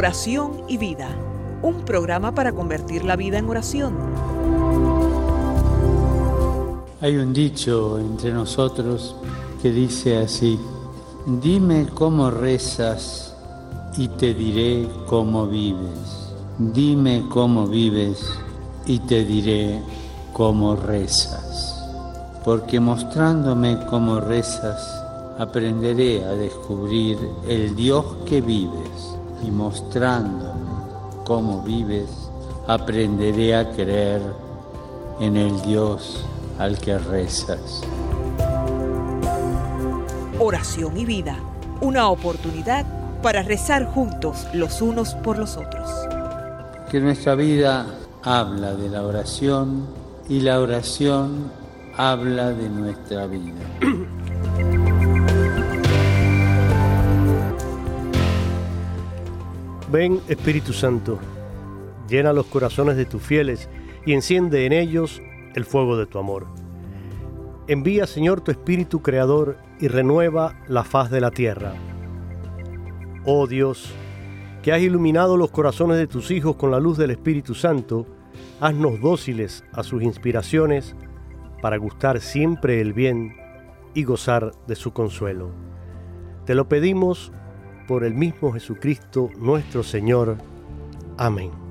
Oración y vida, un programa para convertir la vida en oración. Hay un dicho entre nosotros que dice así, dime cómo rezas y te diré cómo vives. Dime cómo vives y te diré cómo rezas. Porque mostrándome cómo rezas, aprenderé a descubrir el Dios que vives y mostrándome cómo vives, aprenderé a creer en el Dios al que rezas. Oración y vida, una oportunidad para rezar juntos los unos por los otros. Que nuestra vida habla de la oración y la oración habla de nuestra vida. Ven Espíritu Santo, llena los corazones de tus fieles y enciende en ellos el fuego de tu amor. Envía Señor tu Espíritu Creador y renueva la faz de la tierra. Oh Dios, que has iluminado los corazones de tus hijos con la luz del Espíritu Santo, haznos dóciles a sus inspiraciones para gustar siempre el bien y gozar de su consuelo. Te lo pedimos por el mismo Jesucristo nuestro Señor. Amén.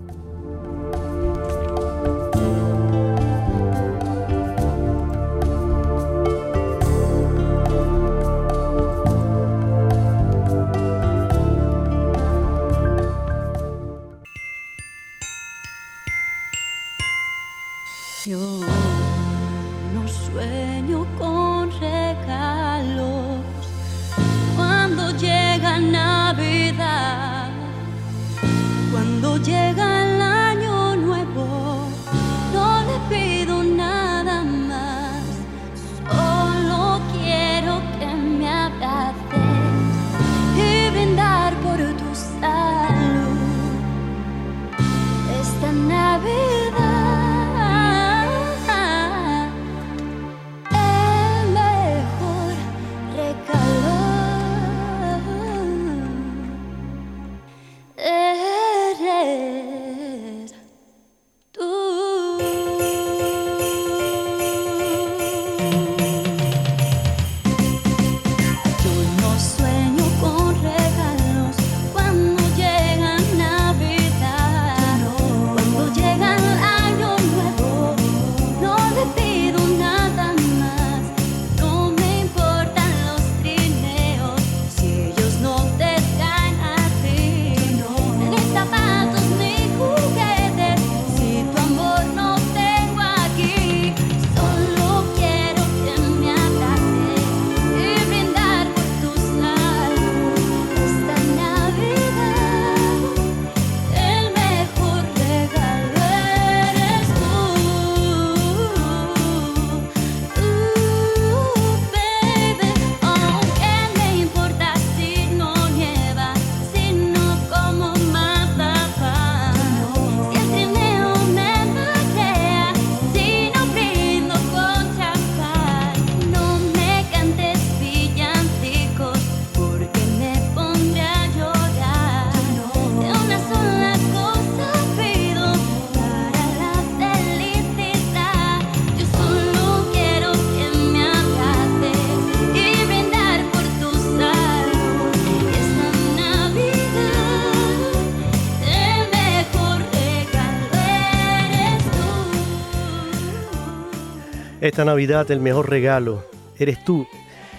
Esta Navidad el mejor regalo eres tú.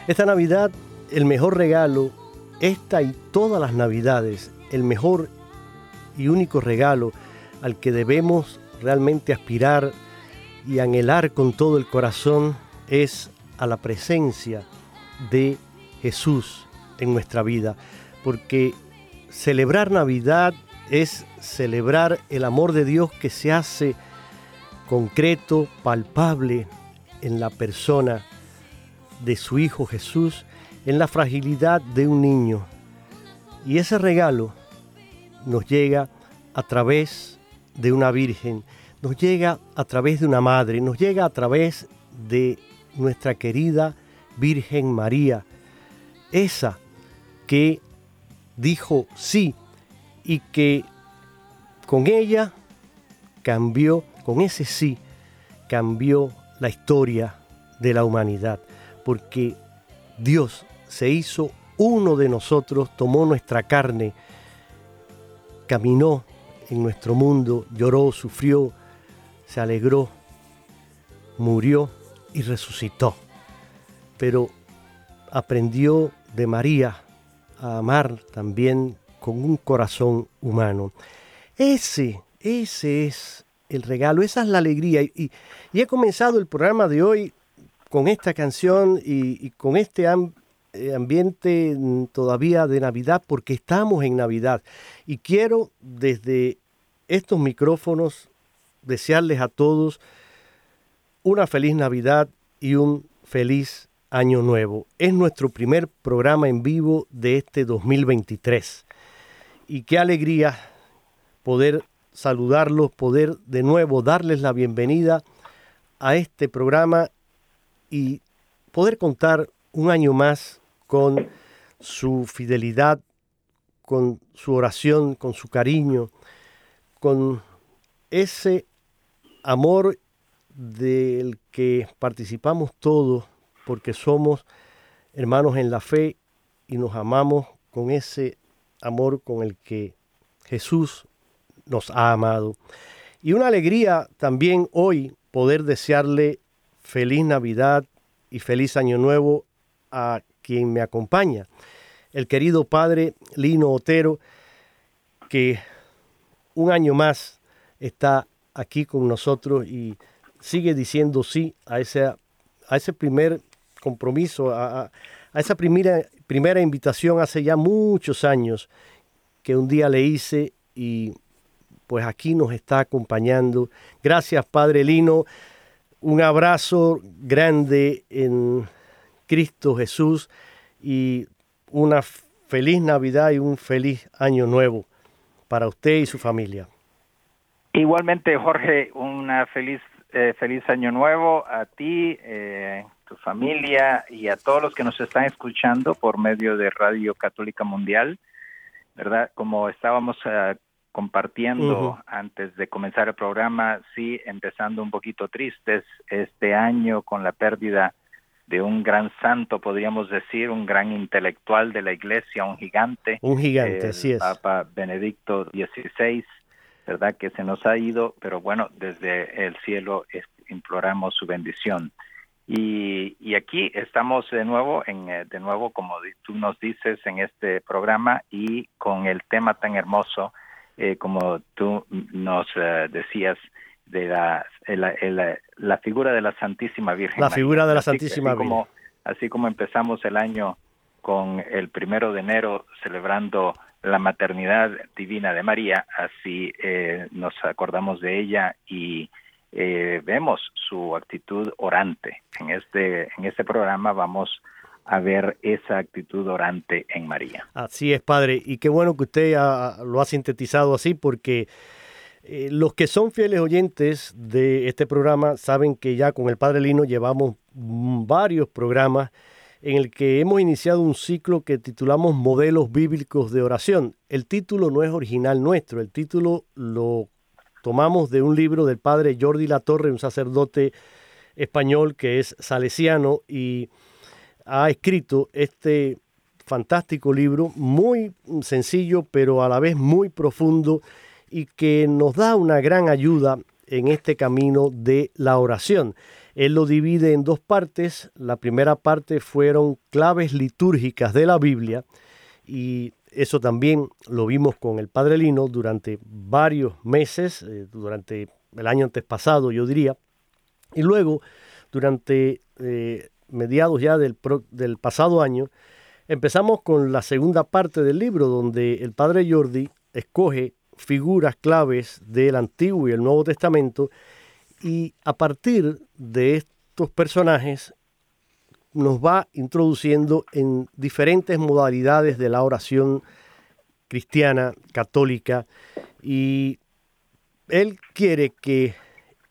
Esta Navidad el mejor regalo, esta y todas las Navidades, el mejor y único regalo al que debemos realmente aspirar y anhelar con todo el corazón es a la presencia de Jesús en nuestra vida. Porque celebrar Navidad es celebrar el amor de Dios que se hace concreto, palpable, en la persona de su Hijo Jesús, en la fragilidad de un niño. Y ese regalo nos llega a través de una virgen, nos llega a través de una madre, nos llega a través de nuestra querida Virgen María, esa que dijo sí y que con ella cambió, con ese sí, cambió la historia de la humanidad, porque Dios se hizo uno de nosotros, tomó nuestra carne, caminó en nuestro mundo, lloró, sufrió, se alegró, murió y resucitó. Pero aprendió de María a amar también con un corazón humano. Ese, ese es el regalo, esa es la alegría. Y, he comenzado el programa de hoy con esta canción y, con este eh, ambiente todavía de Navidad porque estamos en Navidad. Y quiero desde estos micrófonos desearles a todos una feliz Navidad y un feliz año nuevo. Es nuestro primer programa en vivo de este 2023. Y qué alegría poder saludarlos, poder de nuevo darles la bienvenida a este programa y poder contar un año más con su fidelidad, con su oración, con su cariño, con ese amor del que participamos todos porque somos hermanos en la fe y nos amamos con ese amor con el que Jesús nos ha amado. Y una alegría también hoy poder desearle feliz Navidad y feliz Año Nuevo a quien me acompaña, el querido padre Lino Otero, que un año más está aquí con nosotros y sigue diciendo sí a ese, a ese primer compromiso, a, a esa primera, primera invitación hace ya muchos años que un día le hice y pues aquí nos está acompañando. Gracias, Padre Lino. Un abrazo grande en Cristo Jesús y una feliz Navidad y un feliz año nuevo para usted y su familia. Igualmente, Jorge, una feliz eh, feliz año nuevo a ti, eh, tu familia y a todos los que nos están escuchando por medio de Radio Católica Mundial, ¿verdad? Como estábamos eh, compartiendo antes de comenzar el programa, sí, empezando un poquito tristes este año con la pérdida de un gran santo, podríamos decir, un gran intelectual de la iglesia, un gigante. Un gigante, así es. Papa Benedicto XVI, ¿verdad? Que se nos ha ido, pero bueno, desde el cielo imploramos su bendición. Y, y, aquí estamos de nuevo, en, eh, de nuevo, como tú nos dices, en este programa y con el tema tan hermoso eh, como tú nos eh, decías, de la, la, figura de la Santísima Virgen. La figura de la Santísima Virgen. Como, así como empezamos el año con el primero de enero celebrando la maternidad divina de María, así eh, nos acordamos de ella y vemos su actitud orante. En este, en este programa vamos a ver esa actitud orante en María. Así es, Padre, y qué bueno que usted lo ha sintetizado así, porque eh, los que son fieles oyentes de este programa saben que ya con el Padre Lino llevamos varios programas en el que hemos iniciado un ciclo que titulamos Modelos Bíblicos de Oración. El título no es original nuestro, el título lo tomamos de un libro del Padre Jordi Latorre, un sacerdote español que es salesiano y ha escrito este fantástico libro, muy sencillo, pero a la vez muy profundo y que nos da una gran ayuda en este camino de la oración. Él lo divide en dos partes. La primera parte fueron claves litúrgicas de la Biblia y eso también lo vimos con el Padre Lino durante varios meses, eh, durante el año antes pasado, yo diría. Y luego, durante eh, mediados ya del, del pasado año, empezamos con la segunda parte del libro, donde el padre Jordi escoge figuras claves del Antiguo y el Nuevo Testamento y a partir de estos personajes nos va introduciendo en diferentes modalidades de la oración cristiana, católica, y él quiere que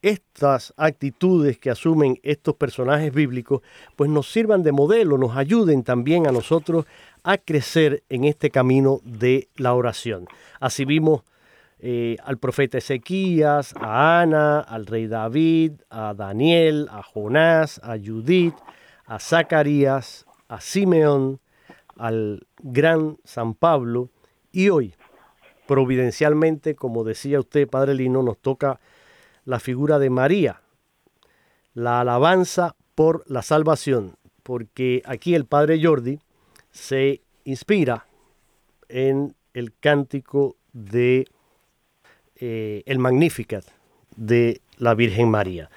estas actitudes que asumen estos personajes bíblicos, pues nos sirvan de modelo, nos ayuden también a nosotros a crecer en este camino de la oración. Así vimos eh, al profeta Ezequías, a Ana, al rey David, a Daniel, a Jonás, a Judith, a Zacarías, a Simeón, al gran San Pablo y hoy, providencialmente, como decía usted, Padre Lino, nos toca la figura de María, la alabanza por la salvación, porque aquí el Padre Jordi se inspira en el cántico de eh, el Magnificat de la Virgen María.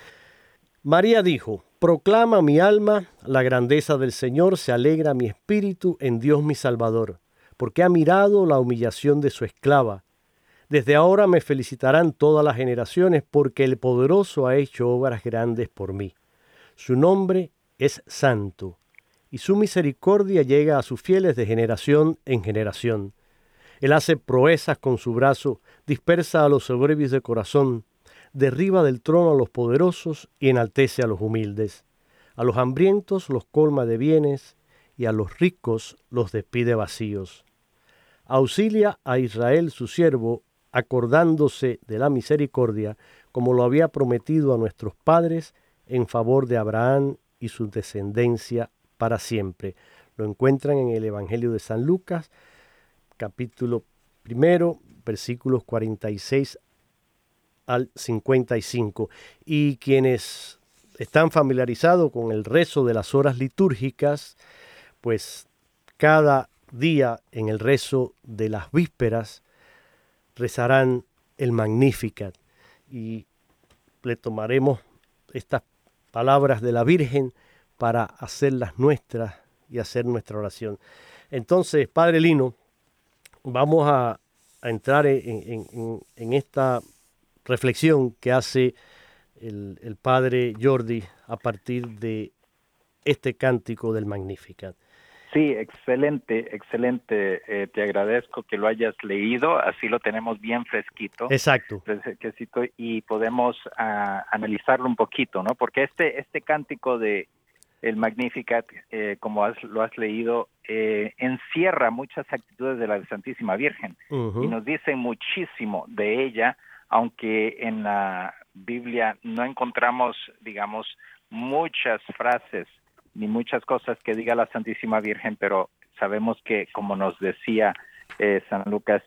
María dijo, Proclama mi alma la grandeza del Señor, se alegra mi espíritu en Dios mi Salvador, porque ha mirado la humillación de su esclava. Desde ahora me felicitarán todas las generaciones, porque el poderoso ha hecho obras grandes por mí. Su nombre es santo y su misericordia llega a sus fieles de generación en generación. Él hace proezas con su brazo, dispersa a los soberbios de corazón, derriba del trono a los poderosos y enaltece a los humildes. A los hambrientos los colma de bienes y a los ricos los despide vacíos. Auxilia a Israel su siervo, acordándose de la misericordia, como lo había prometido a nuestros padres, en favor de Abraham y su descendencia para siempre. Lo encuentran en el Evangelio de San Lucas, capítulo primero, versículos 46 al 55. Y quienes están familiarizados con el rezo de las horas litúrgicas, pues cada día en el rezo de las vísperas rezarán el Magnificat y le tomaremos estas palabras de la Virgen para hacerlas nuestras y hacer nuestra oración. Entonces, Padre Lino, vamos a, entrar en, esta reflexión que hace el, Padre Jordi a partir de este cántico del Magnificat. Sí, excelente, excelente. Eh, te agradezco que lo hayas leído, así lo tenemos bien fresquito. Exacto. Fresquito y podemos ah, analizarlo un poquito, ¿no? Porque este, este cántico de, el Magnificat, eh, como lo has leído, eh, encierra muchas actitudes de la Santísima Virgen y nos dice muchísimo de ella, aunque en la Biblia no encontramos, digamos, muchas frases ni muchas cosas que diga la Santísima Virgen, pero sabemos que, como nos decía eh, San Lucas,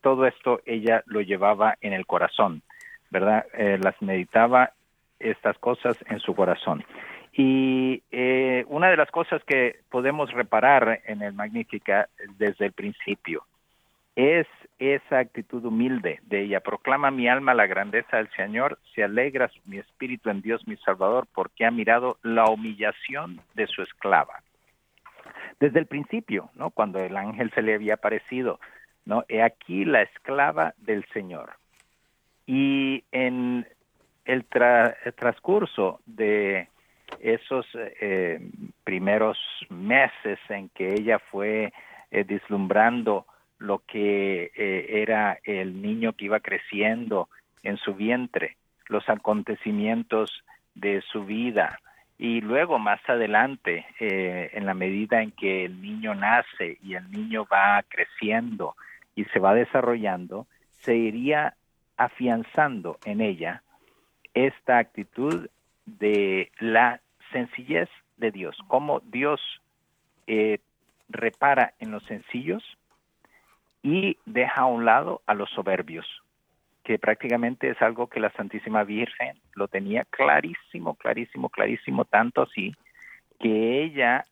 todo esto ella lo llevaba en el corazón, ¿verdad? las meditaba estas cosas en su corazón. Y eh, una de las cosas que podemos reparar en el Magnífica desde el principio es esa actitud humilde de ella. Proclama mi alma la grandeza del Señor, se alegra mi espíritu en Dios mi Salvador, porque ha mirado la humillación de su esclava. Desde el principio, ¿no? Cuando el ángel se le había aparecido, ¿no? He aquí la esclava del Señor. Y en el transcurso de esos eh, primeros meses en que ella fue eh, deslumbrando lo que eh, era el niño que iba creciendo en su vientre, los acontecimientos de su vida. Y luego más adelante, en la medida en que el niño nace y el niño va creciendo y se va desarrollando, se iría afianzando en ella esta actitud de la sencillez de Dios, cómo Dios eh, repara en los sencillos y deja a un lado a los soberbios, que prácticamente es algo que la Santísima Virgen lo tenía clarísimo, clarísimo, clarísimo, tanto así que ella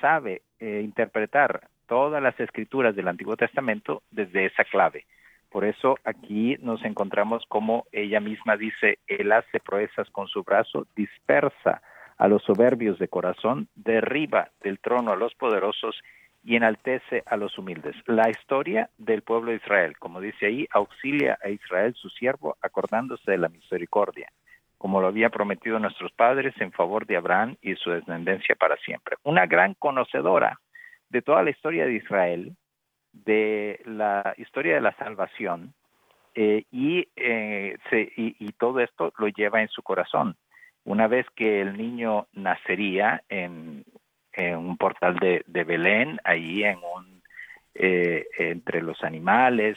sabe eh, interpretar todas las escrituras del Antiguo Testamento desde esa clave. Por eso aquí nos encontramos como ella misma dice, él hace proezas con su brazo, dispersa a los soberbios de corazón, derriba del trono a los poderosos y enaltece a los humildes. La historia del pueblo de Israel, como dice ahí, auxilia a Israel su siervo, acordándose de la misericordia, como lo había prometido nuestros padres en favor de Abraham y su descendencia para siempre. Una gran conocedora de toda la historia de Israel, de la historia de la salvación eh, y, se, y, todo esto lo lleva en su corazón. Una vez que el niño nacería en, un portal de, de, Belén, ahí en un, entre los animales,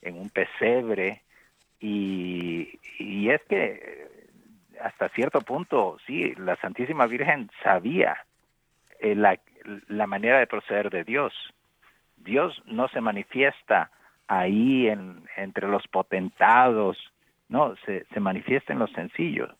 en un pesebre, y, y es que hasta cierto punto, sí, la Santísima Virgen sabía eh, la, la, manera de proceder de Dios. Dios no se manifiesta ahí en, entre los potentados, no, se, se manifiesta en los sencillos.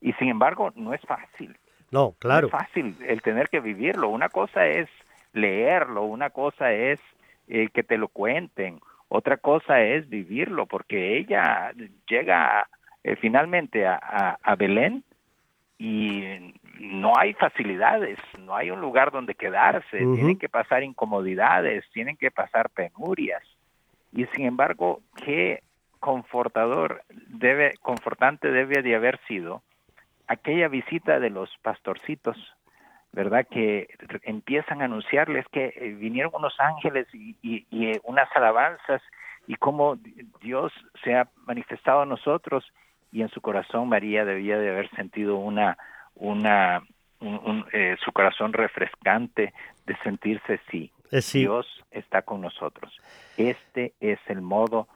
Y sin embargo, no es fácil. No, claro. No es fácil el tener que vivirlo. Una cosa es leerlo, una cosa es eh, que te lo cuenten, otra cosa es vivirlo, porque ella llega eh, finalmente a, a, Belén y no hay facilidades, no hay un lugar donde quedarse, tienen que pasar incomodidades, tienen que pasar penurias. Y sin embargo, qué confortador debe, confortante debe de haber sido aquella visita de los pastorcitos, ¿verdad? Que empiezan a anunciarles que eh, vinieron unos ángeles y, y, y eh, unas alabanzas y cómo Dios se ha manifestado a nosotros y en su corazón María debía de haber sentido una, una, un, eh, su corazón refrescante de sentirse sí, Dios está con nosotros. Este es el modo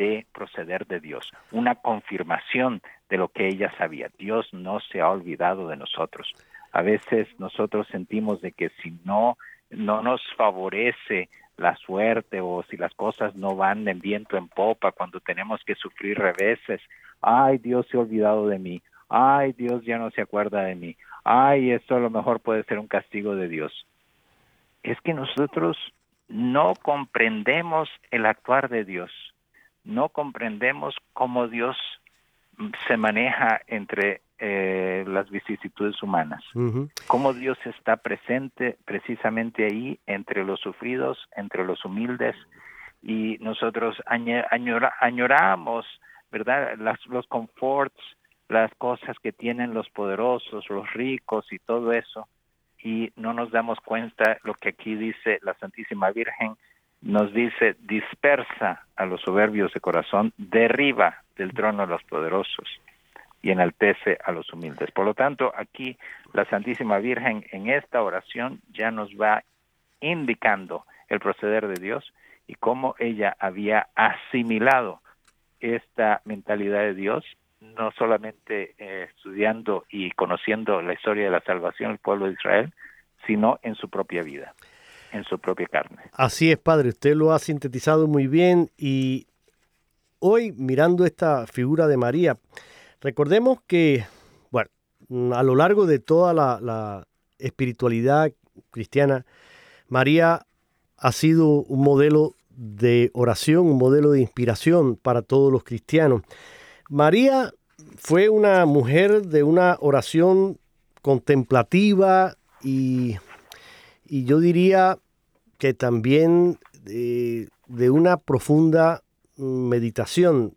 de proceder de Dios, una confirmación de lo que ella sabía. Dios no se ha olvidado de nosotros. A veces nosotros sentimos de que si no no nos favorece la suerte o si las cosas no van en viento en popa cuando tenemos que sufrir reveses ay, Dios se ha olvidado de mí, ay, Dios ya no se acuerda de mí, ay, esto a lo mejor puede ser un castigo de Dios. Es que nosotros no comprendemos el actuar de Dios, no comprendemos cómo Dios se maneja entre eh, las vicisitudes humanas, cómo Dios está presente precisamente ahí entre los sufridos, entre los humildes, y nosotros añoramos ¿verdad? Las, los conforts, las cosas que tienen los poderosos, los ricos y todo eso, y no nos damos cuenta lo que aquí dice la Santísima Virgen, nos dice dispersa a los soberbios de corazón, derriba del trono a los poderosos y enaltece a los humildes. Por lo tanto, aquí la Santísima Virgen en esta oración ya nos va indicando el proceder de Dios y cómo ella había asimilado esta mentalidad de Dios, no solamente eh, estudiando y conociendo la historia de la salvación del pueblo de Israel, sino en su propia vida, en su propia carne. Así es, Padre, usted lo ha sintetizado muy bien y hoy mirando esta figura de María, recordemos que, bueno, a lo largo de toda la, la espiritualidad cristiana, María ha sido un modelo de oración, un modelo de inspiración para todos los cristianos. María fue una mujer de una oración contemplativa y, yo diría que también de, de una profunda meditación.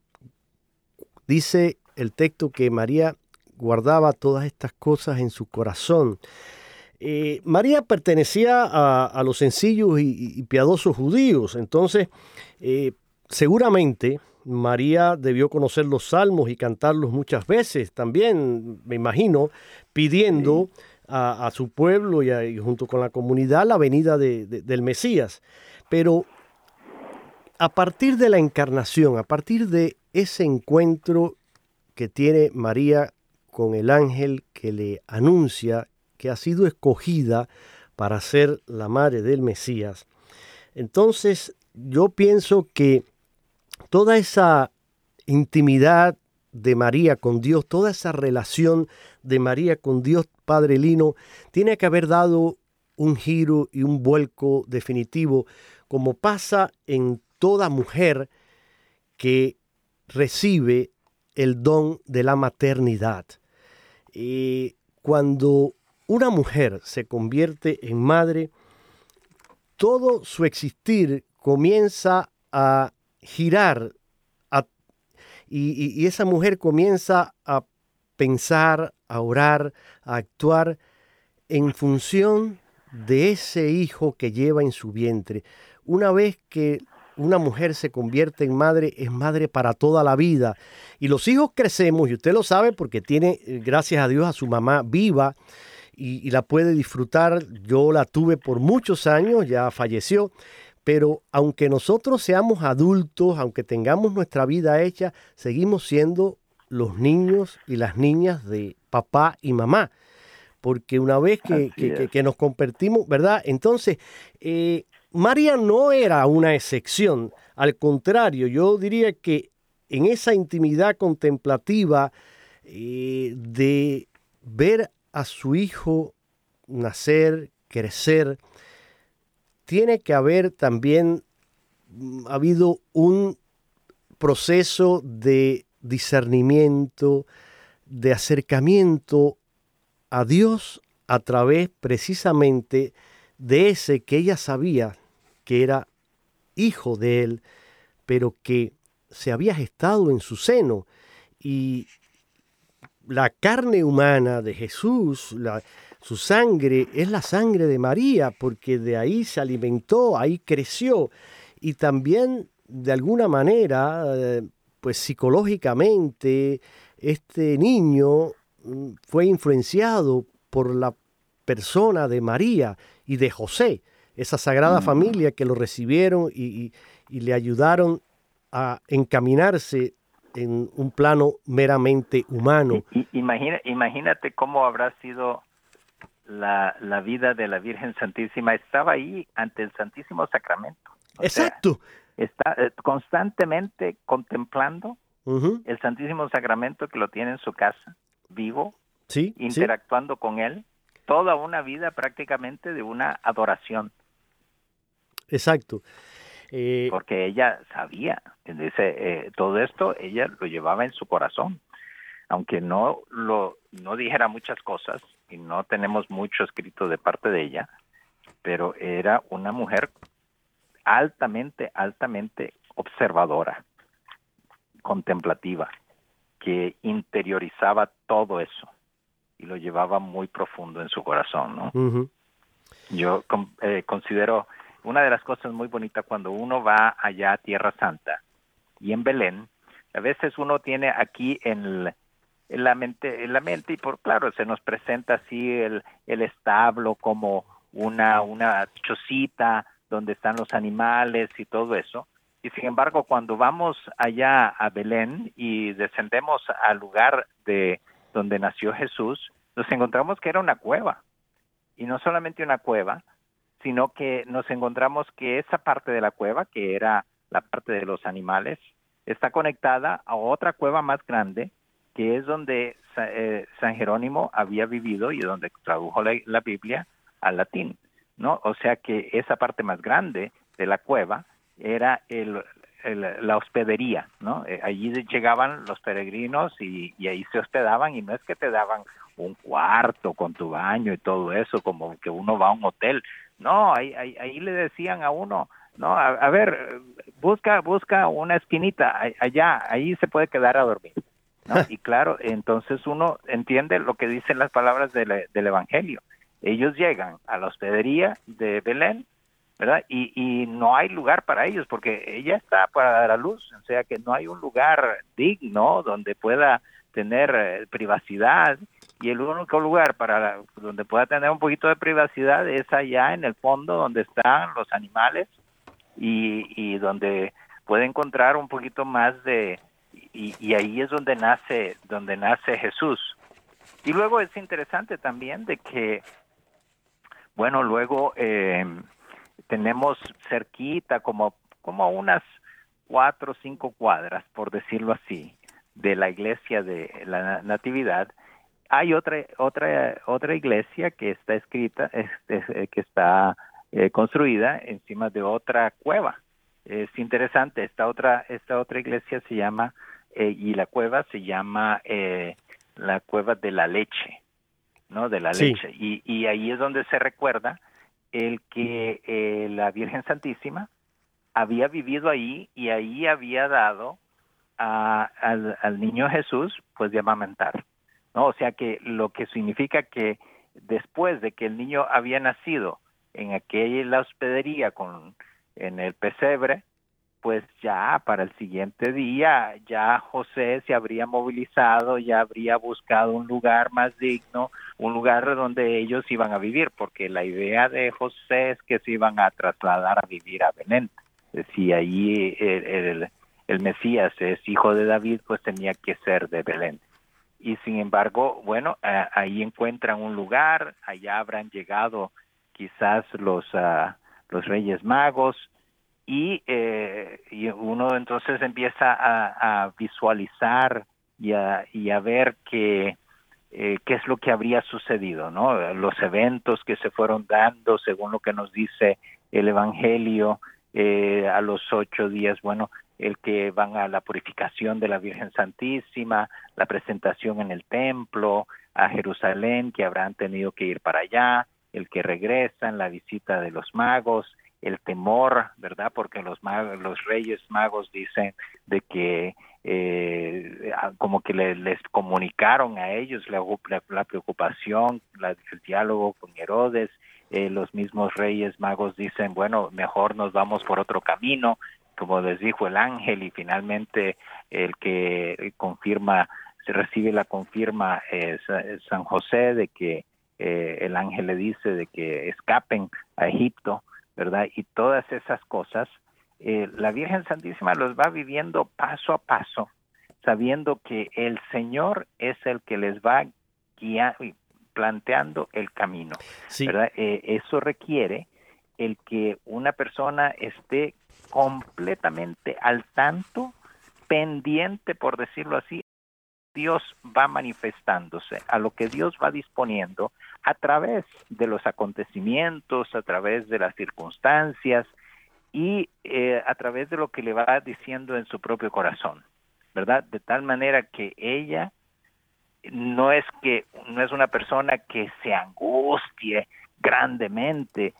Dice el texto que María guardaba todas estas cosas en su corazón. Eh, María pertenecía a, los sencillos y, piadosos judíos, entonces eh, seguramente María debió conocer los salmos y cantarlos muchas veces también, me imagino, pidiendo a, su pueblo y, junto con la comunidad la venida del Mesías. Pero a partir de la encarnación, a partir de ese encuentro que tiene María con el ángel que le anuncia que ha sido escogida para ser la madre del Mesías. Entonces yo pienso que toda esa intimidad de María con Dios, toda esa relación de María con Dios Padre Lino, tiene que haber dado un giro y un vuelco definitivo, como pasa en toda mujer que recibe el don de la maternidad. Y cuando una mujer se convierte en madre, todo su existir comienza a girar y, esa mujer comienza a pensar, a orar, a actuar en función de ese hijo que lleva en su vientre. Una vez que una mujer se convierte en madre, es madre para toda la vida. Y los hijos crecemos, y usted lo sabe porque tiene, eh, gracias a Dios, a su mamá viva y, y la puede disfrutar. Yo la tuve por muchos años, ya falleció. Pero aunque nosotros seamos adultos, aunque tengamos nuestra vida hecha, seguimos siendo los niños y las niñas de papá y mamá. Porque una vez que, que, que nos convertimos, ¿verdad? Entonces, eh, María no era una excepción. Al contrario, yo diría que en esa intimidad contemplativa eh, de ver a su hijo nacer, crecer, tiene que haber también mm, habido un proceso de discernimiento, de acercamiento a Dios a través precisamente de ese que ella sabía que era hijo de él, pero que se había gestado en su seno. Y la carne humana de Jesús, su sangre, es la sangre de María, porque de ahí se alimentó, ahí creció. Y también, de alguna manera, eh, pues psicológicamente, este niño mm, fue influenciado por la persona de María y de José esa sagrada mm. familia que lo recibieron y, le ayudaron a encaminarse en un plano meramente humano. Imagina, imagínate cómo habrá sido la, vida de la Virgen Santísima. Estaba ahí ante el Santísimo Sacramento. Exacto. está eh, constantemente contemplando el Santísimo Sacramento que lo tiene en su casa, vivo, sí, interactuando con él. Toda una vida prácticamente de una adoración. Exacto. Eh, Porque ella sabía, dice, eh, todo esto ella lo llevaba en su corazón, aunque no lo no dijera muchas cosas y no tenemos mucho escrito de parte de ella, pero era una mujer altamente, altamente observadora, contemplativa, que interiorizaba todo eso y lo llevaba muy profundo en su corazón, ¿no? Yo eh, considero una de las cosas muy bonitas cuando uno va allá a Tierra Santa y en Belén, a veces uno tiene aquí en, la mente, en la mente y por claro se nos presenta así el, el establo como una una chocita donde están los animales y todo eso. Y sin embargo, cuando vamos allá a Belén y descendemos al lugar de donde nació Jesús, nos encontramos que era una cueva. Y no solamente una cueva, sino que nos encontramos que esa parte de la cueva, que era la parte de los animales, está conectada a otra cueva más grande, que es donde eh, San Jerónimo había vivido y donde tradujo la, Biblia al latín, ¿no? O sea que esa parte más grande de la cueva era el, la hospedería, ¿no? Eh, allí llegaban los peregrinos y, y, ahí se hospedaban y no es que te daban un cuarto con tu baño y todo eso como que uno va a un hotel, no, ahí, ahí, le decían a uno, no, a, ver, busca, busca una esquinita allá, ahí se puede quedar a dormir. ¿No? Y claro, entonces uno entiende lo que dicen las palabras del, del Evangelio. Ellos llegan a la hospedería de Belén, ¿verdad? Y, y no hay lugar para ellos porque ella está para dar a luz, o sea que no hay un lugar digno donde pueda tener eh, privacidad y el único lugar para donde pueda tener un poquito de privacidad es allá en el fondo donde están los animales y, y donde puede encontrar un poquito más de y, y, ahí es donde nace donde nace Jesús. Y luego es interesante también de que bueno luego eh, tenemos cerquita como como unas cuatro o cinco cuadras por decirlo así de la iglesia de la natividad hay otra otra otra iglesia que está escrita este, que está eh, construida encima de otra cueva. Es interesante esta otra esta otra iglesia se llama eh, y la cueva se llama eh, la cueva de la leche no de la leche. Y, y ahí es donde se recuerda el que la Virgen Santísima había vivido ahí y ahí había dado a, al, al niño Jesús pues de amamentar ¿no? O sea que lo que significa que después de que el niño había nacido en aquella hospedería con en el pesebre, pues ya para el siguiente día ya José se habría movilizado, ya habría buscado un lugar más digno, un lugar donde ellos iban a vivir, porque la idea de José es que se iban a trasladar a vivir a Belén. Si allí el, el, Mesías es hijo de David, pues tenía que ser de Belén. Y sin embargo, bueno, ahí encuentran un lugar, allá habrán llegado quizás los, uh, los Reyes Magos, y, eh, y uno entonces empieza a, visualizar y a, y a ver que, eh, qué es lo que habría sucedido, ¿no? Los eventos que se fueron dando según lo que nos dice el Evangelio eh, a los ocho días, bueno, el que van a la purificación de la Virgen Santísima, la presentación en el templo, a Jerusalén, que habrán tenido que ir para allá, el que regresan, la visita de los magos, el temor, ¿verdad? Porque los los reyes magos dicen de que eh, como que les comunicaron a ellos la, la, preocupación, el diálogo con Herodes, eh, los mismos reyes magos dicen, bueno, mejor nos vamos por otro camino, como les dijo el ángel, y finalmente el que confirma, se recibe la confirma es San José de que eh, el ángel le dice de que escapen a Egipto, ¿verdad? Y todas esas cosas, eh, la Virgen Santísima los va viviendo paso a paso, sabiendo que el Señor es el que les va guiando, planteando el camino, ¿verdad? Eh, eso requiere el que una persona esté completamente al tanto, pendiente, por decirlo así, Dios va manifestándose, a lo que Dios va disponiendo a través de los acontecimientos, a través de las circunstancias y eh, a través de lo que le va diciendo en su propio corazón, ¿verdad? De tal manera que ella no es que no es una persona que se angustie grandemente,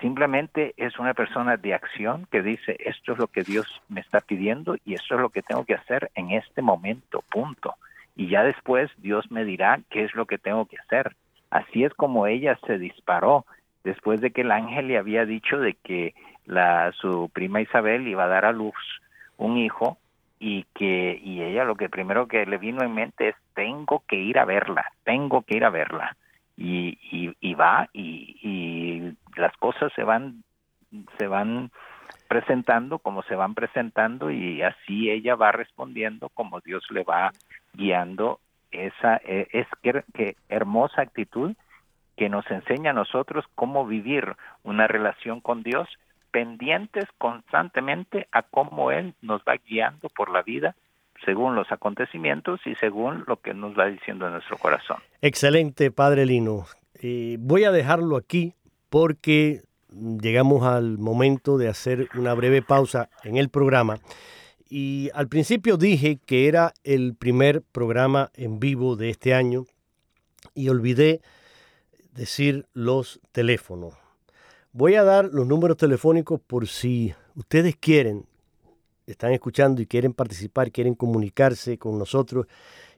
simplemente es una persona de acción que dice, esto es lo que Dios me está pidiendo y esto es lo que tengo que hacer en este momento, punto. Y ya después Dios me dirá qué es lo que tengo que hacer. Así es como ella se disparó después de que el ángel le había dicho de que la, su prima Isabel iba a dar a luz un hijo y que y ella lo que primero que le vino en mente es tengo que ir a verla, tengo que ir a verla y, y, va y, y, las cosas se van se van presentando como se van presentando y así ella va respondiendo como Dios le va guiando esa e, es que, hermosa actitud que nos enseña a nosotros cómo vivir una relación con Dios pendientes constantemente a cómo Él nos va guiando por la vida según los acontecimientos y según lo que nos va diciendo en nuestro corazón. Excelente, Padre Lino. Eh, voy a dejarlo aquí porque llegamos al momento de hacer una breve pausa en el programa. Y al principio dije que era el primer programa en vivo de este año y olvidé decir los teléfonos. Voy a dar los números telefónicos por si ustedes quieren están escuchando y quieren participar, quieren comunicarse con nosotros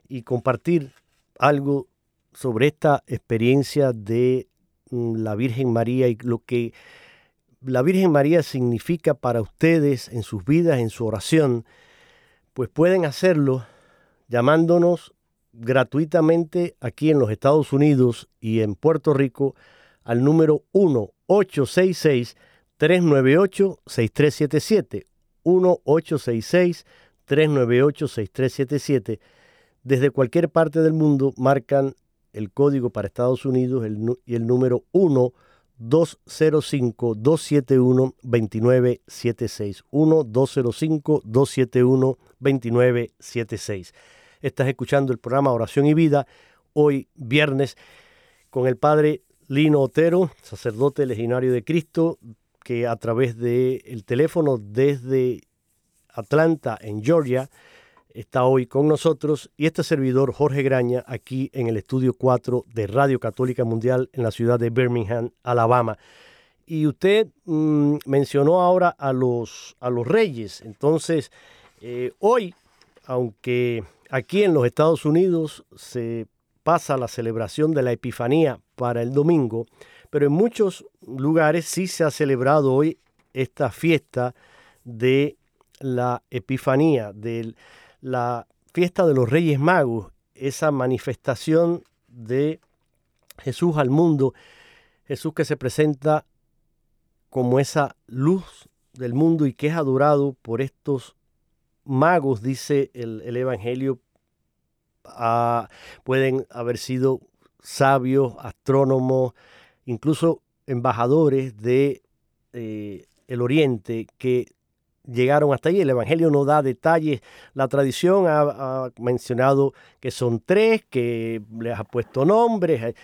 y compartir algo sobre esta experiencia de mm, la Virgen María y lo que la Virgen María significa para ustedes en sus vidas, en su oración, pues pueden hacerlo llamándonos gratuitamente aquí en los Estados Unidos y en Puerto Rico al número 1-866-398-6377. 1-866-398-6377. Desde cualquier parte del mundo marcan el código para Estados Unidos y el número 1-205-271-2976. 1-205-271-2976. Estás escuchando el programa Oración y Vida hoy viernes con el Padre Lino Otero, sacerdote legionario de Cristo, que a través del el teléfono desde Atlanta, en Georgia, está hoy con nosotros y este servidor Jorge Graña aquí en el estudio 4 de Radio Católica Mundial en la ciudad de Birmingham, Alabama. Y usted mm, mencionó ahora a los, a los reyes. Entonces, eh, hoy, aunque aquí en los Estados Unidos se pasa la celebración de la Epifanía para el domingo, pero en muchos lugares sí se ha celebrado hoy esta fiesta de la Epifanía, de la fiesta de los Reyes Magos, esa manifestación de Jesús al mundo, Jesús que se presenta como esa luz del mundo y que es adorado por estos magos, dice el, Evangelio, ah, pueden haber sido sabios, astrónomos, incluso embajadores de eh, el Oriente que llegaron hasta allí. El Evangelio no da detalles. La tradición ha, mencionado que son tres, que les ha puesto nombres, eh,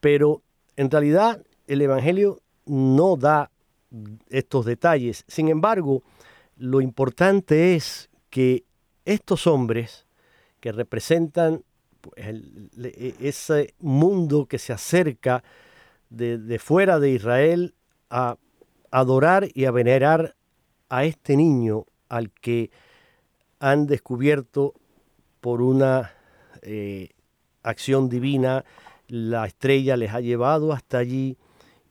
pero en realidad el Evangelio no da estos detalles. Sin embargo, lo importante es que estos hombres que representan pues, e, ese mundo que se acerca de fuera de Israel a adorar y a venerar a este niño al que han descubierto por una eh, acción divina, la estrella les ha llevado hasta allí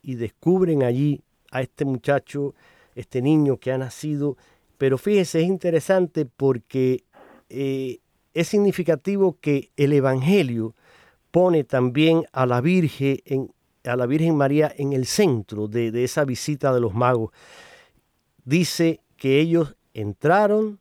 y descubren allí a este muchacho, este niño que ha nacido. Pero fíjese, es interesante porque eh, es significativo que el Evangelio pone también a la Virgen, en, a la Virgen María en el centro de, de esa visita de los magos dice que ellos entraron,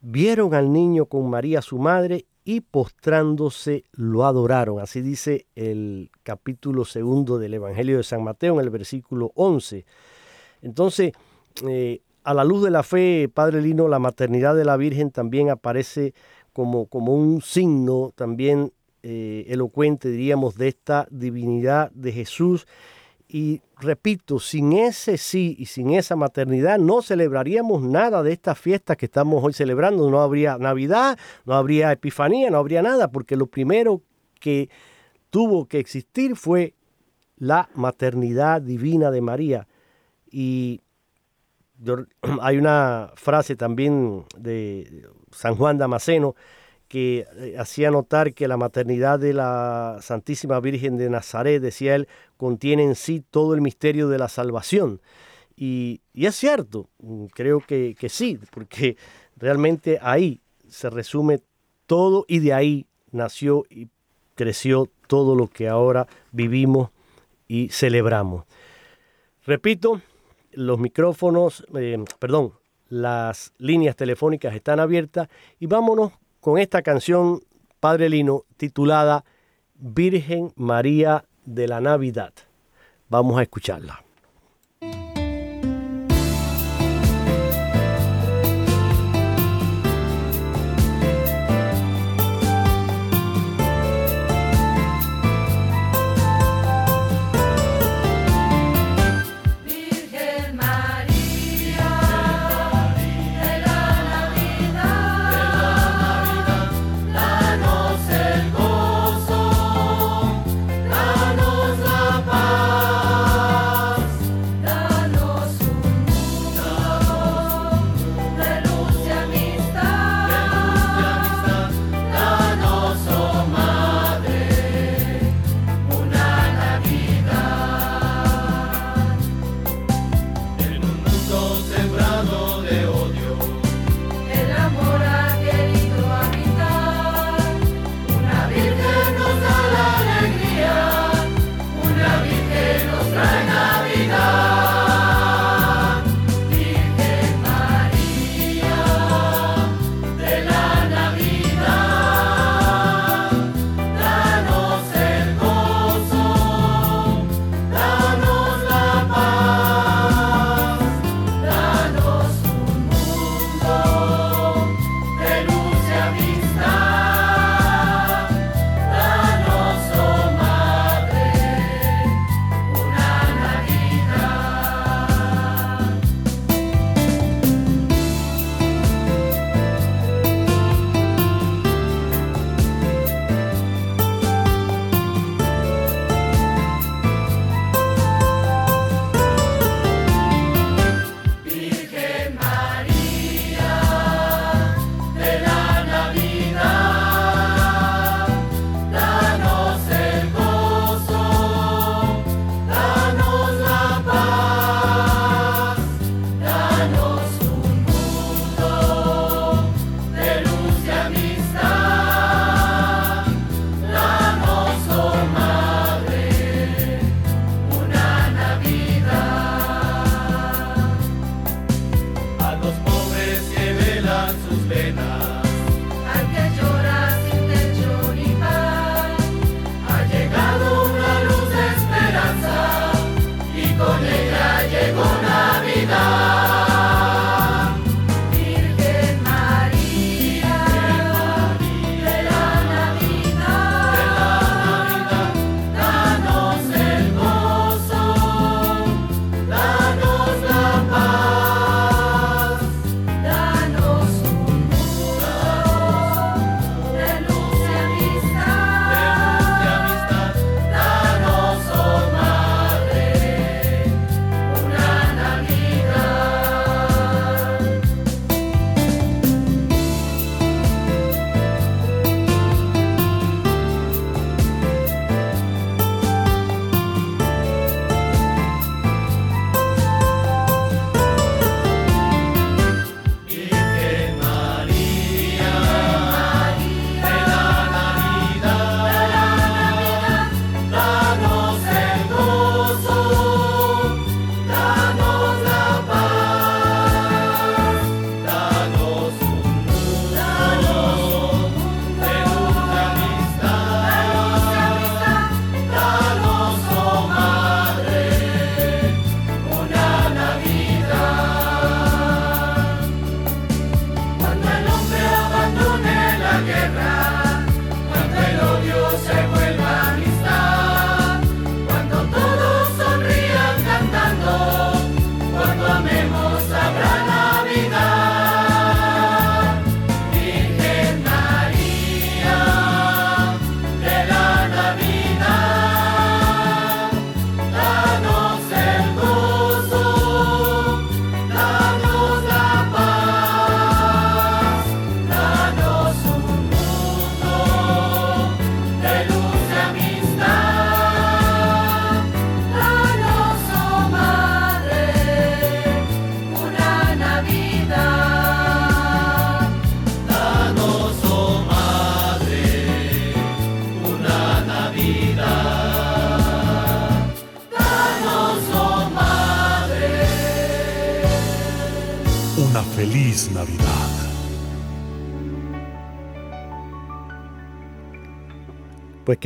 vieron al niño con María su madre y postrándose lo adoraron. Así dice el capítulo segundo del Evangelio de San Mateo en el versículo 11. Entonces, eh, a la luz de la fe, Padre Lino, la maternidad de la Virgen también aparece como, como un signo también eh, elocuente, diríamos, de esta divinidad de Jesús y repito, sin ese sí y sin esa maternidad no celebraríamos nada de estas fiestas que estamos hoy celebrando. No habría Navidad, no habría Epifanía, no habría nada, porque lo primero que tuvo que existir fue la maternidad divina de María. Y hay una frase también de San Juan Damasceno que eh, hacía notar que la maternidad de la Santísima Virgen de Nazaret, decía él, contiene en sí todo el misterio de la salvación. Y, es cierto, mm, creo que, que, sí, porque realmente ahí se resume todo y de ahí nació y creció todo lo que ahora vivimos y celebramos. Repito, los micrófonos, eh, perdón, las líneas telefónicas están abiertas y vámonos con esta canción, Padre Lino, titulada Virgen María de la Navidad. Vamos a escucharla.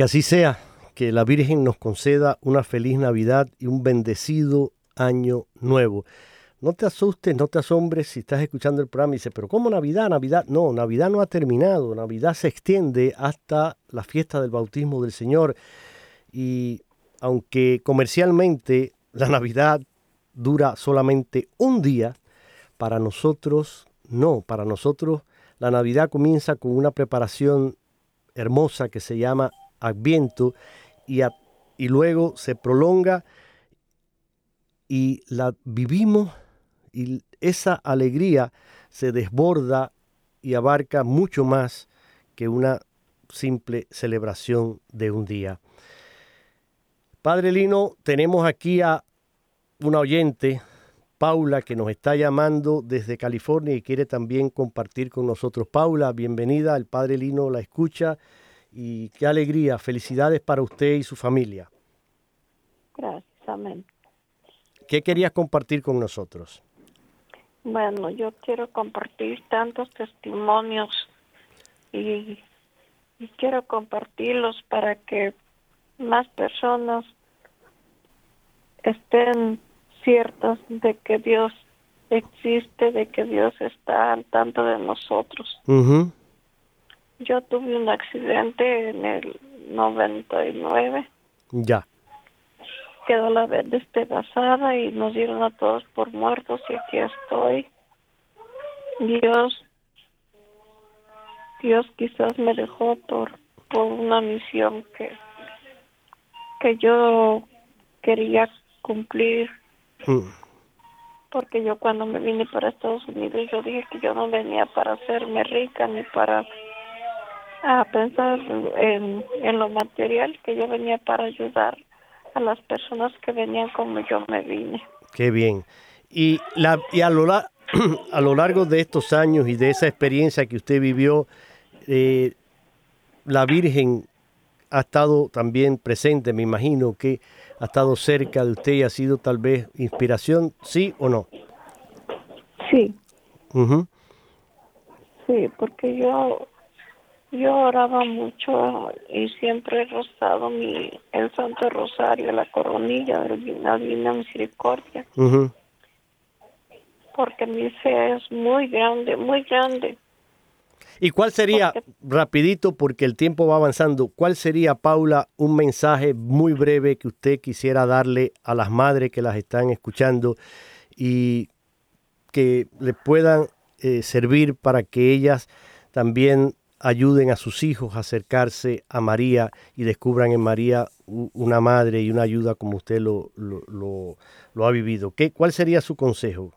Que así sea, que la Virgen nos conceda una feliz Navidad y un bendecido año nuevo. No te asustes, no te asombres si estás escuchando el programa y dices, pero ¿cómo Navidad? Navidad. No, Navidad no ha terminado. Navidad se extiende hasta la fiesta del bautismo del Señor. Y aunque comercialmente la Navidad dura solamente un día, para nosotros no. Para nosotros la Navidad comienza con una preparación hermosa que se llama Adviento y, y luego se prolonga y la vivimos y esa alegría se desborda y abarca mucho más que una simple celebración de un día. Padre Lino, tenemos aquí a una oyente, Paula, que nos está llamando desde California y quiere también compartir con nosotros. Paula, bienvenida, el Padre Lino la escucha y qué alegría, felicidades para usted y su familia. Gracias, amén. ¿Qué querías compartir con nosotros? Bueno, yo quiero compartir tantos testimonios y, quiero compartirlos para que más personas estén ciertas de que Dios existe, de que Dios está al tanto de nosotros. Yo tuve un accidente en el 99. Ya quedó la vez despedazada y nos dieron a todos por muertos y aquí estoy. Dios, Dios quizás me dejó por, por una misión que, que yo quería cumplir. Mm. Porque yo cuando me vine para Estados Unidos yo dije que yo no venía para hacerme rica ni para a pensar en, en lo material, que yo venía para ayudar a las personas que venían como yo me vine. Qué bien. Y, la, y a, lo, a lo largo de estos años y de esa experiencia que usted vivió, eh, la Virgen ha estado también presente, me imagino que ha estado cerca de usted y ha sido tal vez inspiración, ¿sí o no? Sí. Sí, porque yo yo oraba mucho y siempre he rozado mi, el Santo Rosario, la coronilla de la Divina Misericordia. Porque mi fe es muy grande, muy grande. ¿Y cuál sería, rapidito, porque el tiempo va avanzando, cuál sería, Paula, un mensaje muy breve que usted quisiera darle a las madres que las están escuchando y que le puedan eh, servir para que ellas también ayuden a sus hijos a acercarse a María y descubran en María una madre y una ayuda como usted lo, lo, lo, ha vivido. ¿Qué, ¿Cuál sería su consejo?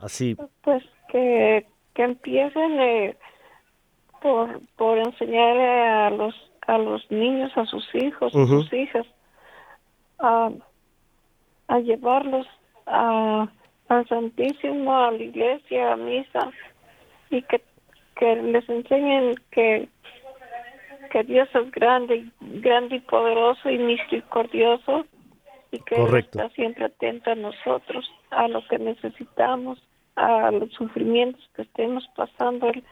Así. Pues que, que empiecen eh, por, por enseñarle a los, a los niños, a sus hijos, a sus hijas, a, a llevarlos a, al Santísimo, a la iglesia, a misa, y que que les enseñen que, que Dios es grande, grande y poderoso y misericordioso y que está siempre atento a nosotros, a lo que necesitamos, a los sufrimientos que estemos pasando. Él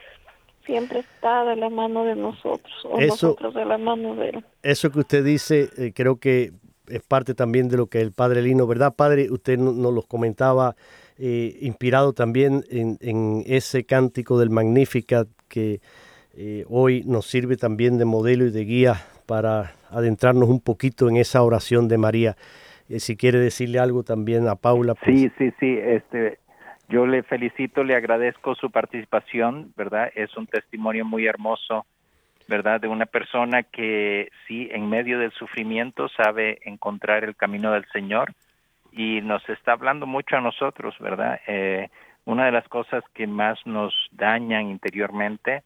siempre está de la mano de nosotros o nosotros de la mano de Él. Eso que usted dice, eh, creo que es parte también de lo que el Padre Lino, ¿verdad, Padre? Usted nos los comentaba eh, inspirado también en, ese cántico del Magnificat que eh, hoy nos sirve también de modelo y de guía para adentrarnos un poquito en esa oración de María. Eh, si quiere decirle algo también a Paula. Pues. Sí, sí, sí. Este, yo le felicito, le agradezco su participación, ¿verdad? Es un testimonio muy hermoso, ¿verdad? De una persona que sí, en medio del sufrimiento sabe encontrar el camino del Señor y nos está hablando mucho a nosotros, ¿verdad? Eh, una de las cosas que más nos dañan interiormente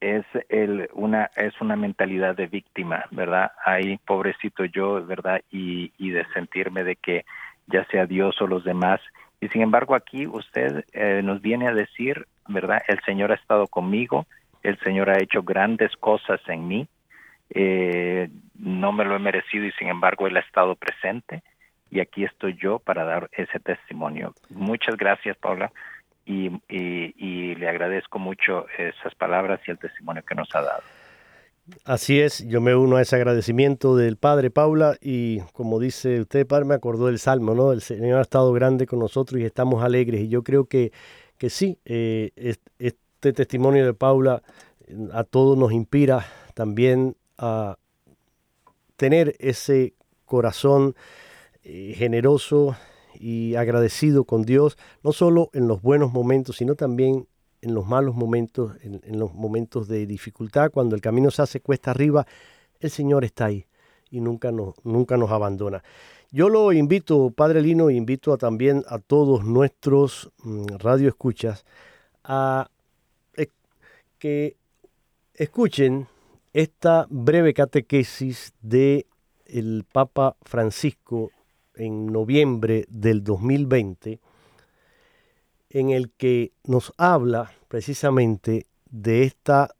es el una es una mentalidad de víctima, ¿verdad? Ahí pobrecito yo, ¿verdad? Y, de sentirme de que ya sea Dios o los demás. Y sin embargo aquí usted eh, nos viene a decir, ¿verdad? El Señor ha estado conmigo, el Señor ha hecho grandes cosas en mí, eh, no me lo he merecido y sin embargo Él ha estado presente y aquí estoy yo para dar ese testimonio. Muchas gracias, Paula. y, y le agradezco mucho esas palabras y el testimonio que nos ha dado. Así es, yo me uno a ese agradecimiento del Padre Paula y como dice usted, Padre, me acordó del Salmo, ¿no? El Señor ha estado grande con nosotros y estamos alegres y yo creo que, que sí, eh, este testimonio de Paula a todos nos inspira también a tener ese corazón eh, generoso y agradecido con Dios, no solo en los buenos momentos, sino también en los malos momentos, en, los momentos de dificultad, cuando el camino se hace cuesta arriba, el Señor está ahí y nunca nos, nunca nos abandona. Yo lo invito, Padre Lino, invito a, también a todos nuestros mm, radioescuchas a e, que escuchen esta breve catequesis de el Papa Francisco en noviembre del 2020 en el que nos habla precisamente de esta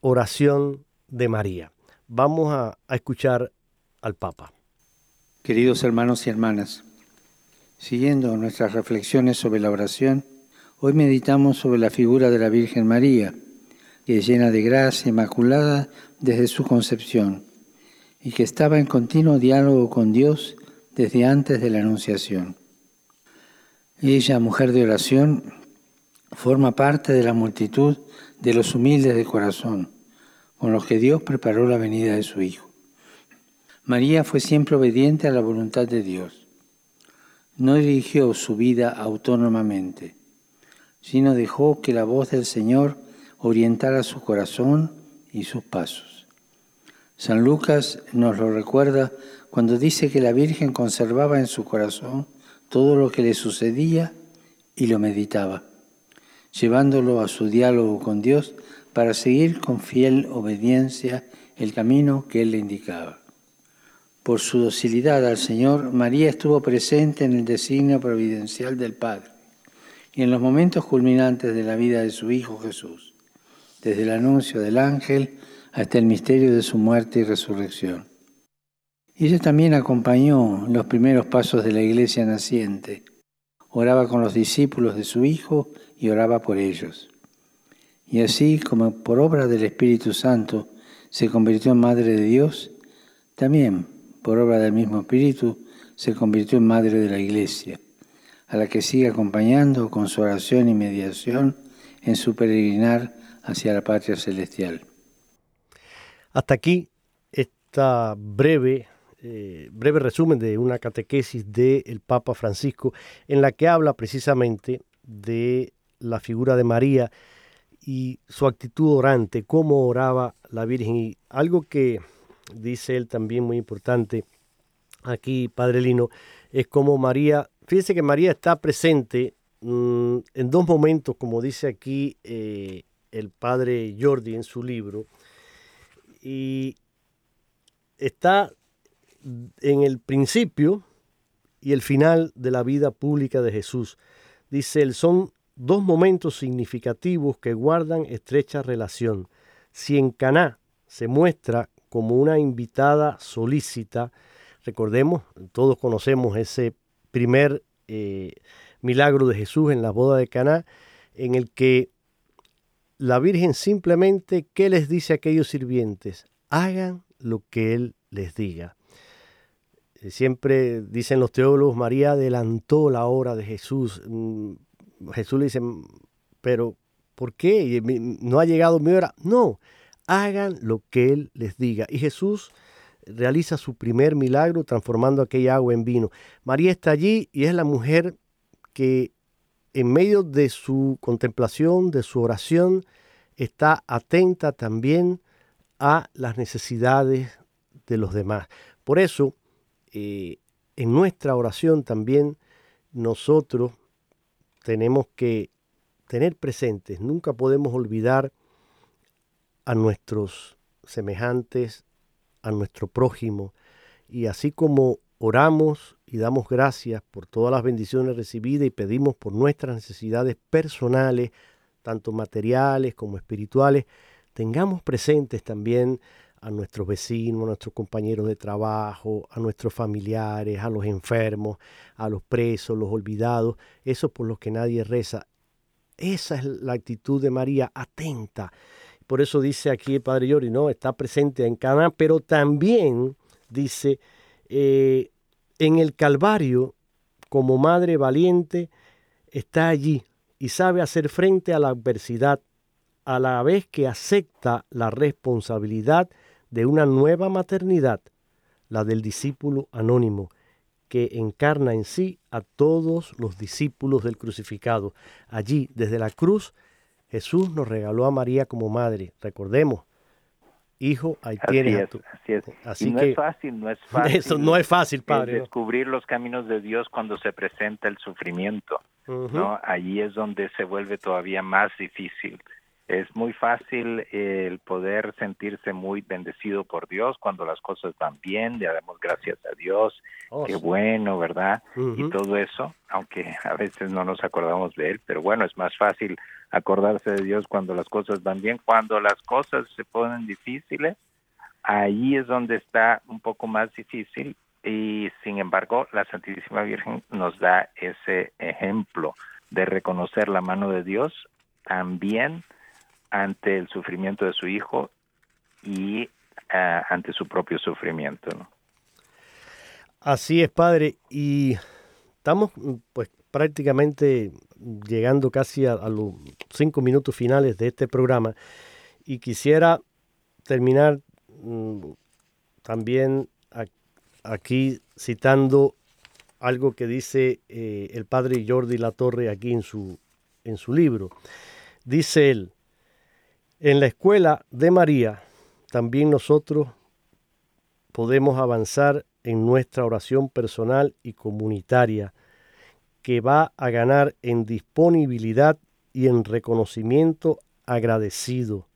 oración de María. Vamos a, escuchar al Papa. Queridos hermanos y hermanas, siguiendo nuestras reflexiones sobre la oración, hoy meditamos sobre la figura de la Virgen María, que es llena de gracia, inmaculada desde su concepción, y que estaba en continuo diálogo con Dios desde antes de la Anunciación. Ella, mujer de oración, forma parte de la multitud de los humildes de corazón, con los que Dios preparó la venida de su Hijo. María fue siempre obediente a la voluntad de Dios. No dirigió su vida autónomamente, sino dejó que la voz del Señor orientara su corazón y sus pasos. San Lucas nos lo recuerda cuando dice que la Virgen conservaba en su corazón todo lo que le sucedía y lo meditaba, llevándolo a su diálogo con Dios para seguir con fiel obediencia el camino que Él le indicaba. Por su docilidad al Señor, María estuvo presente en el designio providencial del Padre y en los momentos culminantes de la vida de su Hijo Jesús, desde el anuncio del ángel hasta el misterio de su muerte y resurrección. Y ella también acompañó los primeros pasos de la iglesia naciente. Oraba con los discípulos de su Hijo y oraba por ellos. Y así como por obra del Espíritu Santo se convirtió en Madre de Dios, también por obra del mismo Espíritu se convirtió en Madre de la Iglesia, a la que sigue acompañando con su oración y mediación en su peregrinar hacia la patria celestial. Hasta aquí esta breve eh, breve resumen de una catequesis del Papa Francisco en la que habla precisamente de la figura de María y su actitud orante, cómo oraba la Virgen. Y algo que dice él también muy importante aquí, Padre Lino, es como María, fíjese que María está presente mm, en dos momentos, como dice aquí eh, el Padre Jordi en su libro, y está en el principio y el final de la vida pública de Jesús. Dice él, son dos momentos significativos que guardan estrecha relación. Si en Caná se muestra como una invitada solícita, recordemos, todos conocemos ese primer eh, milagro de Jesús en la boda de Caná, en el que la Virgen simplemente, ¿qué les dice a aquellos sirvientes? Hagan lo que Él les diga. Eh, siempre dicen los teólogos, María adelantó la hora de Jesús. Mm, Jesús le dice, pero ¿por qué? ¿No ha llegado mi hora? No, hagan lo que Él les diga. Y Jesús realiza su primer milagro transformando aquella agua en vino. María está allí y es la mujer que en medio de su contemplación, de su oración, está atenta también a las necesidades de los demás. Por eso, eh, en nuestra oración también nosotros tenemos que tener presentes, nunca podemos olvidar a nuestros semejantes, a nuestro prójimo, y así como oramos y damos gracias por todas las bendiciones recibidas y pedimos por nuestras necesidades personales, tanto materiales como espirituales, tengamos presentes también a nuestros vecinos, a nuestros compañeros de trabajo, a nuestros familiares, a los enfermos, a los presos, los olvidados, eso por los que nadie reza. Esa es la actitud de María, atenta. Por eso dice aquí el Padre Yori, ¿no? Está presente en Cana, pero también dice eh, en el Calvario, como madre valiente, está allí y sabe hacer frente a la adversidad a la vez que acepta la responsabilidad de una nueva maternidad, la del discípulo anónimo, que encarna en sí a todos los discípulos del crucificado. Allí, desde la cruz, Jesús nos regaló a María como madre. Recordemos, hijo, ahí tiene así Es, así no es fácil, no es fácil. Eso no es fácil, padre. descubrir los caminos de Dios cuando se presenta el sufrimiento. ¿no? Allí es donde se vuelve todavía más difícil. Es muy fácil el poder sentirse muy bendecido por Dios cuando las cosas van bien, le damos gracias a Dios, oh, qué bueno, ¿verdad? Y todo eso, aunque a veces no nos acordamos de Él, pero bueno, es más fácil acordarse de Dios cuando las cosas van bien, cuando las cosas se ponen difíciles, ahí es donde está un poco más difícil y sin embargo la Santísima Virgen nos da ese ejemplo de reconocer la mano de Dios también ante el sufrimiento de su hijo y ah, ante su propio sufrimiento. Así es, padre, y estamos pues prácticamente llegando casi a, los cinco minutos finales de este programa y quisiera terminar mm, también aquí citando algo que dice eh, el padre Jordi Latorre aquí en su, en su libro. Dice él, en la escuela de María, también nosotros podemos avanzar en nuestra oración personal y comunitaria, que va a ganar en disponibilidad y en reconocimiento agradecido,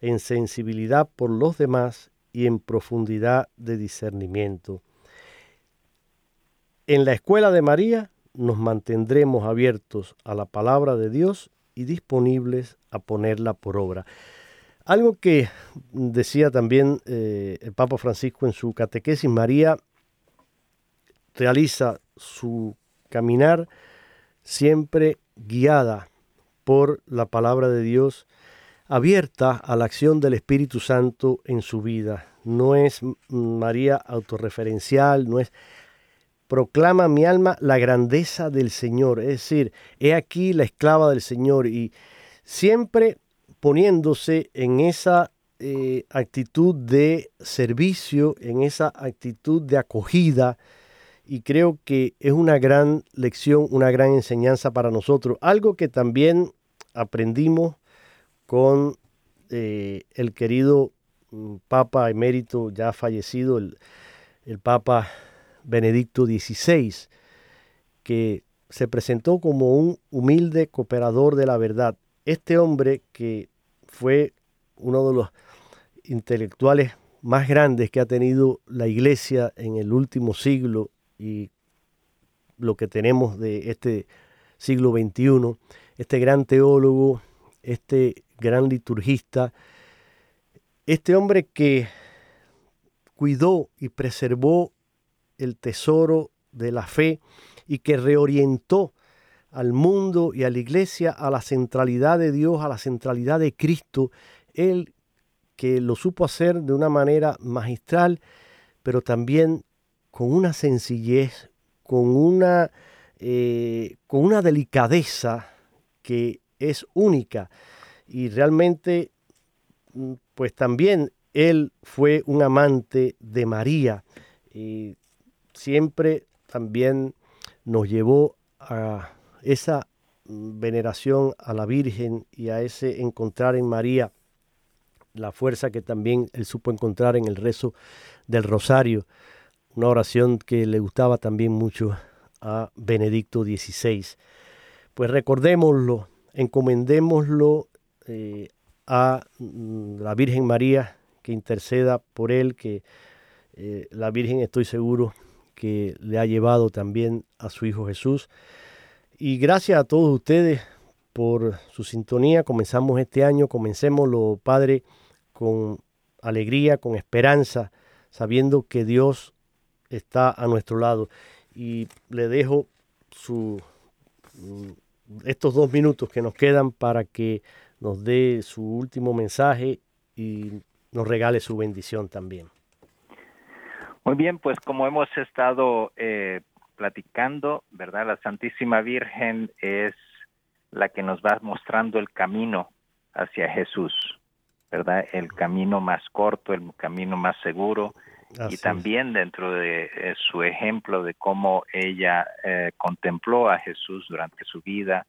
en sensibilidad por los demás y en profundidad de discernimiento. En la escuela de María nos mantendremos abiertos a la palabra de Dios y disponibles a ponerla por obra. Algo que decía también eh, el Papa Francisco en su catequesis, María realiza su caminar siempre guiada por la palabra de Dios, abierta a la acción del Espíritu Santo en su vida. No es María autorreferencial, no es proclama mi alma la grandeza del Señor. Es decir, he aquí la esclava del Señor y siempre poniéndose en esa eh, actitud de servicio, en esa actitud de acogida. Y creo que es una gran lección, una gran enseñanza para nosotros. Algo que también aprendimos con eh, el querido mm, Papa emérito ya fallecido, el, el Papa Benedicto XVI, que se presentó como un humilde cooperador de la verdad. Este hombre que fue uno de los intelectuales más grandes que ha tenido la iglesia en el último siglo y lo que tenemos de este siglo XXI, este gran teólogo, este gran liturgista, este hombre que cuidó y preservó el tesoro de la fe y que reorientó al mundo y a la iglesia a la centralidad de Dios, a la centralidad de Cristo. Él que lo supo hacer de una manera magistral, pero también con una sencillez, con una, eh, con una delicadeza que es única. Y realmente, mm, pues también él fue un amante de María. Siempre también nos llevó a esa veneración a la Virgen y a ese encontrar en María la fuerza que también él supo encontrar en el rezo del rosario, una oración que le gustaba también mucho a Benedicto XVI. Pues recordémoslo, encomendémoslo eh, a mm, la Virgen María que interceda por él, que eh, la Virgen estoy seguro que le ha llevado también a su Hijo Jesús. Y gracias a todos ustedes por su sintonía. Comenzamos este año, comencémoslo, Padre, con alegría, con esperanza, sabiendo que Dios está a nuestro lado. Y le dejo su mm, estos dos minutos que nos quedan para que nos dé su último mensaje y nos regale su bendición también. Muy bien, pues como hemos estado eh, platicando, ¿verdad? La Santísima Virgen es la que nos va mostrando el camino hacia Jesús, ¿verdad? El camino más corto, el camino más seguro. y también dentro de eh, su ejemplo de cómo ella eh, contempló a Jesús durante su vida,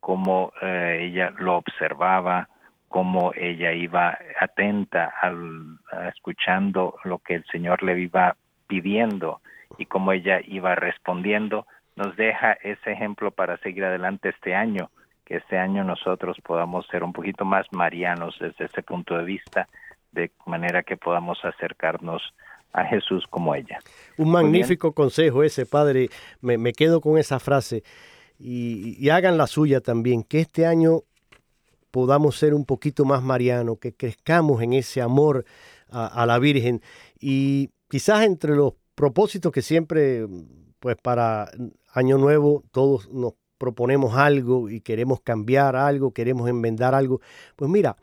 cómo eh, ella lo observaba, cómo ella iba atenta al, escuchando lo que el Señor le iba pidiendo y cómo ella iba respondiendo, nos deja ese ejemplo para seguir adelante este año, que este año nosotros podamos ser un poquito más marianos desde ese punto de vista, de manera que podamos acercarnos a Jesús como ella. Un magnífico consejo ese, Padre. Me, me, quedo con esa frase y, hagan la suya también, que este año podamos ser un poquito más marianos, que crezcamos en ese amor a, la Virgen y quizás entre los propósitos que siempre, pues para Año Nuevo, todos nos proponemos algo y queremos cambiar algo, queremos enmendar algo, pues mira,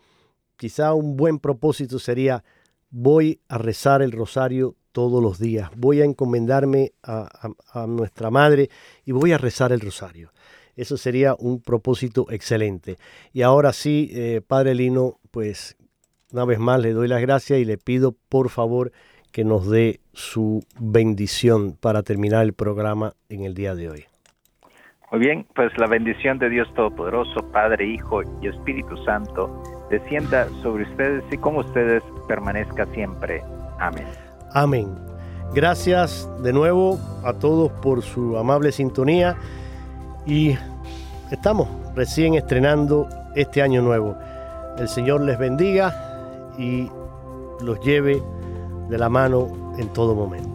quizá un buen propósito sería voy a rezar el rosario todos los días. Voy a encomendarme a, nuestra Madre y voy a rezar el rosario. Eso sería un propósito excelente. Y ahora sí, eh, Padre Lino, pues una vez más le doy las gracias y le pido por favor que nos dé su bendición para terminar el programa en el día de hoy. Muy bien, pues la bendición de Dios Todopoderoso, Padre, Hijo y Espíritu Santo, descienda sobre ustedes y con ustedes permanezca siempre. Amén. Amén. Gracias de nuevo a todos por su amable sintonía y estamos recién estrenando este año nuevo. El Señor les bendiga y los lleve de la mano en todo momento.